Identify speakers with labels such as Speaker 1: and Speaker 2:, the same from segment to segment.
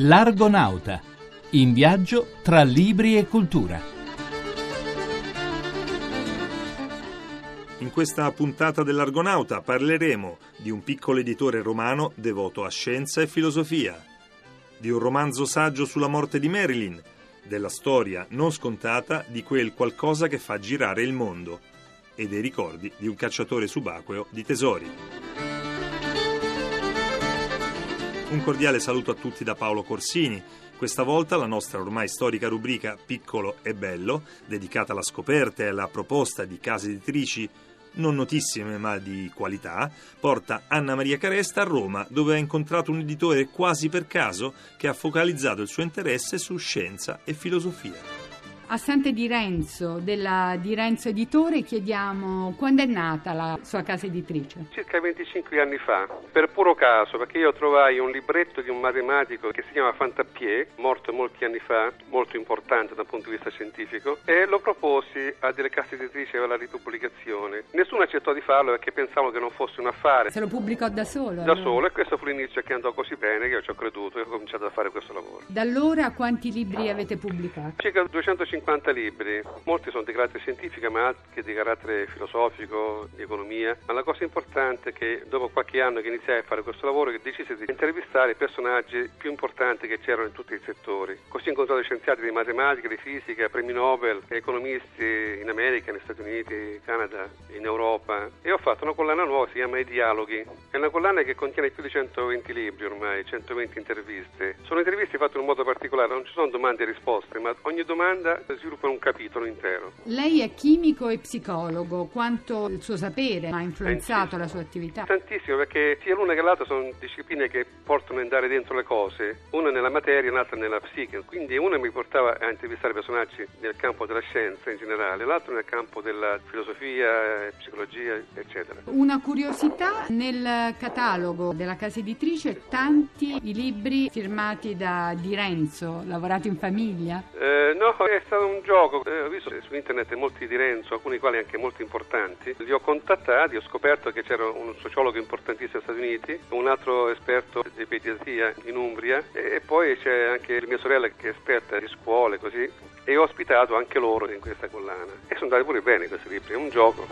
Speaker 1: L'Argonauta, in viaggio tra libri e cultura.
Speaker 2: In questa puntata dell'Argonauta parleremo di un piccolo editore romano devoto a scienza e filosofia, di un romanzo saggio sulla morte di Marilyn, della storia non scontata di quel qualcosa che fa girare il mondo e dei ricordi di un cacciatore subacqueo di tesori. Un cordiale saluto a tutti da Paolo Corsini. Questa volta la nostra ormai storica rubrica Piccolo e Bello, dedicata alla scoperta e alla proposta di case editrici non notissime ma di qualità, porta Anna Maria Caresta a Roma, dove ha incontrato un editore quasi per caso che ha focalizzato il suo interesse su scienza e filosofia.
Speaker 3: A Sante Di Renzo, della Di Renzo Editore, chiediamo quando è nata la sua casa editrice?
Speaker 4: Circa 25 anni fa, per puro caso, perché io trovai un libretto di un matematico che si chiama Fantapie, morto molti anni fa, molto importante dal punto di vista scientifico, e lo proposi a delle case editrici per la ripubblicazione. Nessuno accettò di farlo perché pensavo che non fosse un affare.
Speaker 3: Se lo pubblicò da solo?
Speaker 4: Da allora. solo, e questo fu l'inizio che andò così bene che io ci ho creduto e ho cominciato a fare questo lavoro.
Speaker 3: Da allora quanti libri avete pubblicato?
Speaker 4: Circa 250 50 libri, molti sono di carattere scientifico ma altri di carattere filosofico, di economia, ma la cosa importante è che dopo qualche anno che iniziai a fare questo lavoro che decisi di intervistare i personaggi più importanti che c'erano in tutti i settori. Così ho incontrato scienziati di matematica, di fisica, premi Nobel, economisti in America, negli Stati Uniti, in Canada, in Europa e ho fatto una collana nuova si chiama I Dialoghi. È una collana che contiene più di 120 libri ormai, 120 interviste. Sono interviste fatte in un modo particolare, non ci sono domande e risposte, ma ogni domanda sviluppa per un capitolo intero.
Speaker 3: Lei è chimico e psicologo, quanto il suo sapere ha influenzato la sua attività?
Speaker 4: Tantissimo, perché sia l'una che l'altra sono discipline che portano a andare dentro le cose, una nella materia e l'altra nella psiche, quindi una mi portava a intervistare personaggi nel campo della scienza in generale, l'altra nel campo della filosofia, psicologia, eccetera.
Speaker 3: Una curiosità, nel catalogo della casa editrice tanti i libri firmati da Di Renzo, lavorati in famiglia?
Speaker 4: Eh, no, è stato un gioco. Eh, ho visto su internet molti di Renzo, alcuni quali anche molto importanti. Li ho contattati, ho scoperto che c'era un sociologo importantissimo negli Stati Uniti, un altro esperto di pediatria in Umbria e poi c'è anche mia sorella che è esperta di scuole così e ho ospitato anche loro in questa collana. E sono andati pure bene questi libri, è un gioco.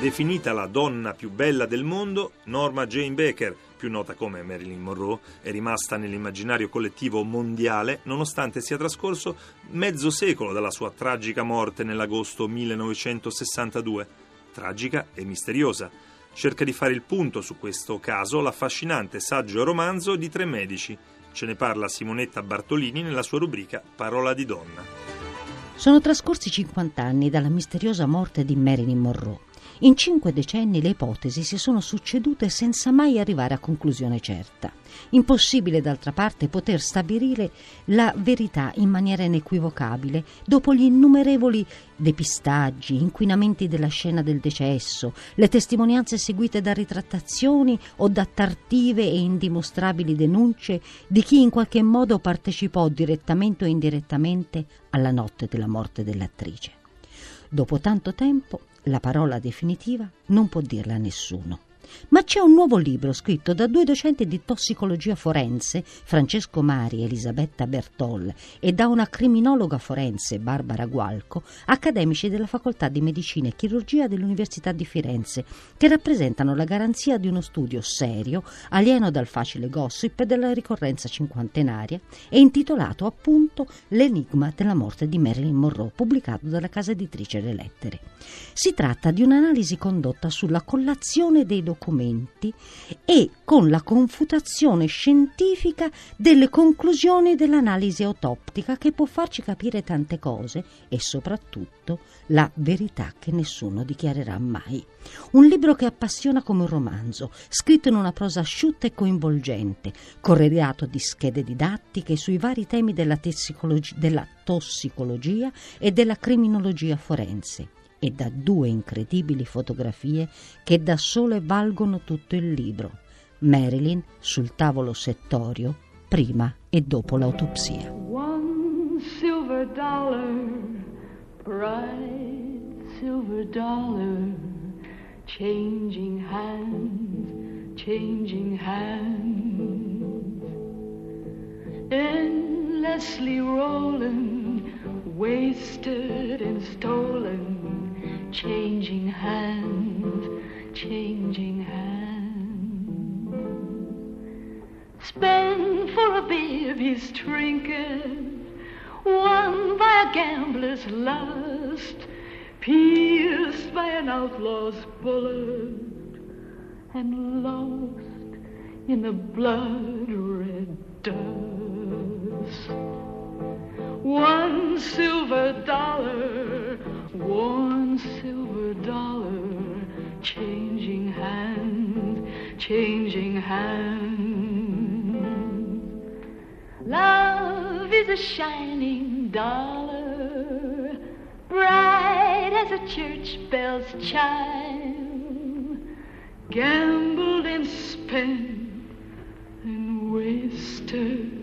Speaker 2: Definita la donna più bella del mondo, Norma Jane Baker più nota come Marilyn Monroe, è rimasta nell'immaginario collettivo mondiale nonostante sia trascorso mezzo secolo dalla sua tragica morte nell'agosto 1962. Tragica e misteriosa. Cerca di fare il punto su questo caso l'affascinante saggio romanzo di tre medici. Ce ne parla Simonetta Bartolini nella sua rubrica Parola di donna.
Speaker 5: Sono trascorsi 50 anni dalla misteriosa morte di Marilyn Monroe. In cinque decenni le ipotesi si sono succedute senza mai arrivare a conclusione certa. Impossibile d'altra parte poter stabilire la verità in maniera inequivocabile dopo gli innumerevoli depistaggi, inquinamenti della scena del decesso, le testimonianze seguite da ritrattazioni o da tardive e indimostrabili denunce di chi in qualche modo partecipò direttamente o indirettamente alla notte della morte dell'attrice. Dopo tanto tempo la parola definitiva non può dirla a nessuno. Ma c'è un nuovo libro scritto da due docenti di tossicologia forense, Francesco Mari e Elisabetta Bertol, e da una criminologa forense, Barbara Gualco, accademici della Facoltà di Medicina e Chirurgia dell'Università di Firenze, che rappresentano la garanzia di uno studio serio, alieno dal facile gossip e dalla ricorrenza cinquantenaria, e intitolato appunto L'enigma della morte di Marilyn Monroe, pubblicato dalla casa editrice Le Lettere. Si tratta di un'analisi condotta sulla collazione dei documenti documenti e con la confutazione scientifica delle conclusioni dell'analisi autoptica che può farci capire tante cose e soprattutto la verità che nessuno dichiarerà mai. Un libro che appassiona come un romanzo, scritto in una prosa asciutta e coinvolgente, corredato di schede didattiche sui vari temi della, della tossicologia e della criminologia forense e da due incredibili fotografie che da sole valgono tutto il libro. Marilyn sul tavolo settorio prima e dopo l'autopsia. One silver dollar, bright silver dollar, changing hands, changing hands.
Speaker 6: endlessly rolling, wasted and stolen, changing hands, changing hands. Spend for a bib his trinket, won by a gambler's lust, pierced by an outlaw's bullet, and lost in the blood red dust. One silver dollar, one silver dollar, changing hands, changing hands. Love is a shining dollar, bright as a church bell's chime, gambled and spent and wasted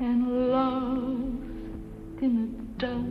Speaker 6: and lost in the time.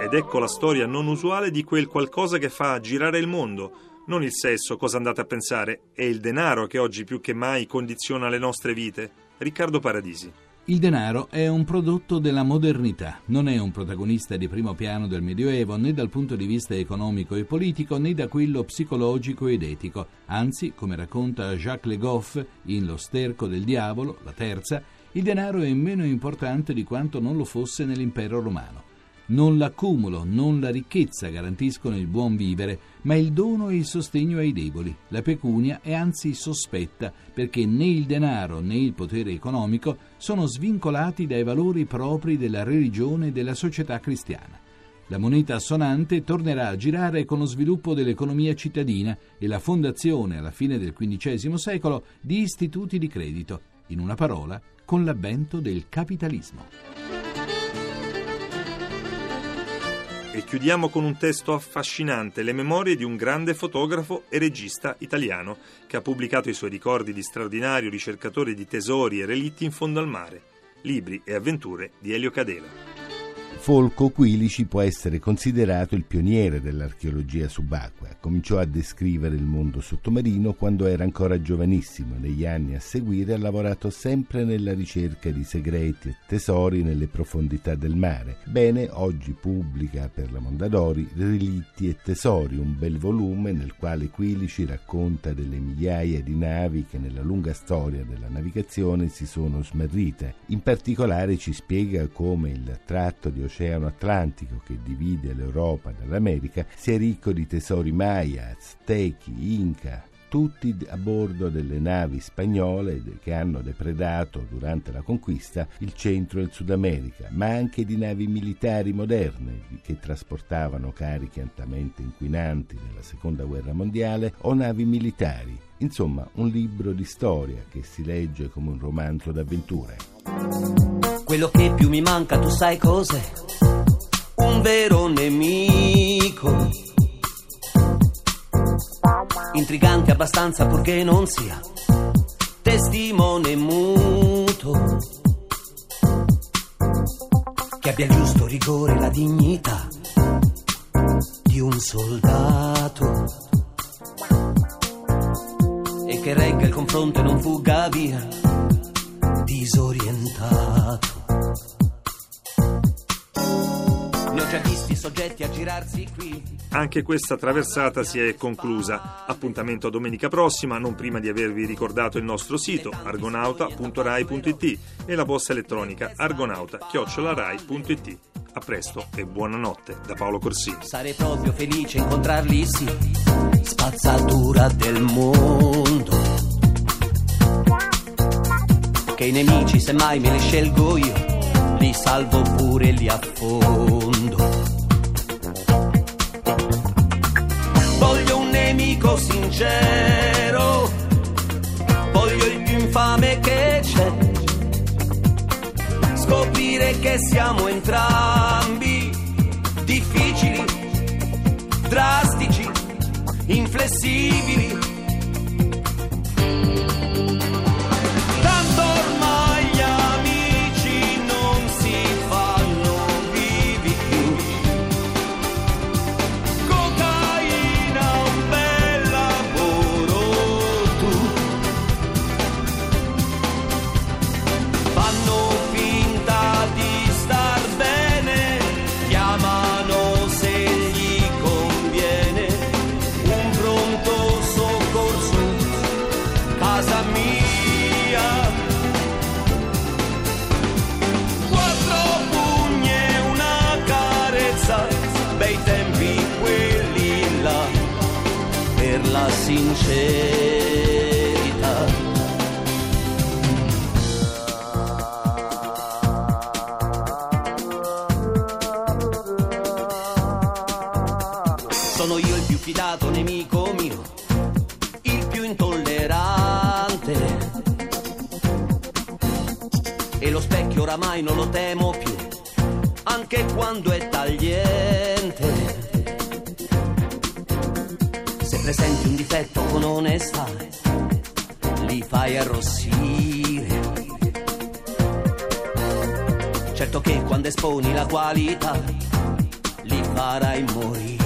Speaker 2: Ed ecco la storia non usuale di quel qualcosa che fa girare il mondo. Non il sesso, cosa andate a pensare, è il denaro che oggi più che mai condiziona le nostre vite. Riccardo Paradisi.
Speaker 1: Il denaro è un prodotto della modernità, non è un protagonista di primo piano del Medioevo né dal punto di vista economico e politico né da quello psicologico ed etico. Anzi, come racconta Jacques Le Goff in Lo sterco del diavolo, la terza, il denaro è meno importante di quanto non lo fosse nell'impero romano. Non l'accumulo, non la ricchezza garantiscono il buon vivere, ma il dono e il sostegno ai deboli. La pecunia è anzi sospetta, perché né il denaro né il potere economico sono svincolati dai valori propri della religione e della società cristiana. La moneta assonante tornerà a girare con lo sviluppo dell'economia cittadina e la fondazione alla fine del XV secolo di istituti di credito, in una parola, con l'avvento del capitalismo.
Speaker 2: E chiudiamo con un testo affascinante, le memorie di un grande fotografo e regista italiano che ha pubblicato i suoi ricordi di straordinario ricercatore di tesori e relitti in fondo al mare, libri e avventure di Elio Cadela.
Speaker 7: Folco Quilici può essere considerato il pioniere dell'archeologia subacquea. Cominciò a descrivere il mondo sottomarino quando era ancora giovanissimo. Negli anni a seguire ha lavorato sempre nella ricerca di segreti e tesori nelle profondità del mare. Bene, oggi pubblica per la Mondadori Relitti e Tesori, un bel volume nel quale Quilici racconta delle migliaia di navi che nella lunga storia della navigazione si sono smarrite. In particolare ci spiega come il tratto di l'Oceano Atlantico che divide l'Europa dall'America sia ricco di tesori Maya, Aztechi, Inca, tutti a bordo delle navi spagnole che hanno depredato durante la conquista il centro e il Sud America, ma anche di navi militari moderne che trasportavano carichi altamente inquinanti nella Seconda Guerra Mondiale o navi militari. Insomma, un libro di storia che si legge come un romanzo d'avventure.
Speaker 8: Quello che più mi manca, tu sai cos'è? Un vero nemico. Intrigante abbastanza purché non sia testimone muto. Che abbia il giusto rigore e la dignità di un soldato. E che regga il confronto e non fugga via disorientato. Visti soggetti a girarsi qui.
Speaker 2: Anche questa traversata si è conclusa. Appuntamento a domenica prossima, non prima di avervi ricordato il nostro sito argonauta.rai.it e la posta elettronica argonauta.rai.it. A presto e buonanotte da Paolo Corsini.
Speaker 8: Sarei proprio felice incontrarli, sì, spazzatura del mondo. Che i nemici, semmai me li scelgo io, li salvo pure li affondo. Voglio un nemico sincero, voglio il più infame che c'è. Scoprire che siamo entrambi difficili, drastici, inflessibili. Per la sincerità. Sono io il più fidato nemico mio, il più intollerante. E lo specchio oramai non lo temo più, anche quando è tagliente. Se presenti un difetto con onestà, li fai arrossire. Certo che quando esponi la qualità, li farai morire.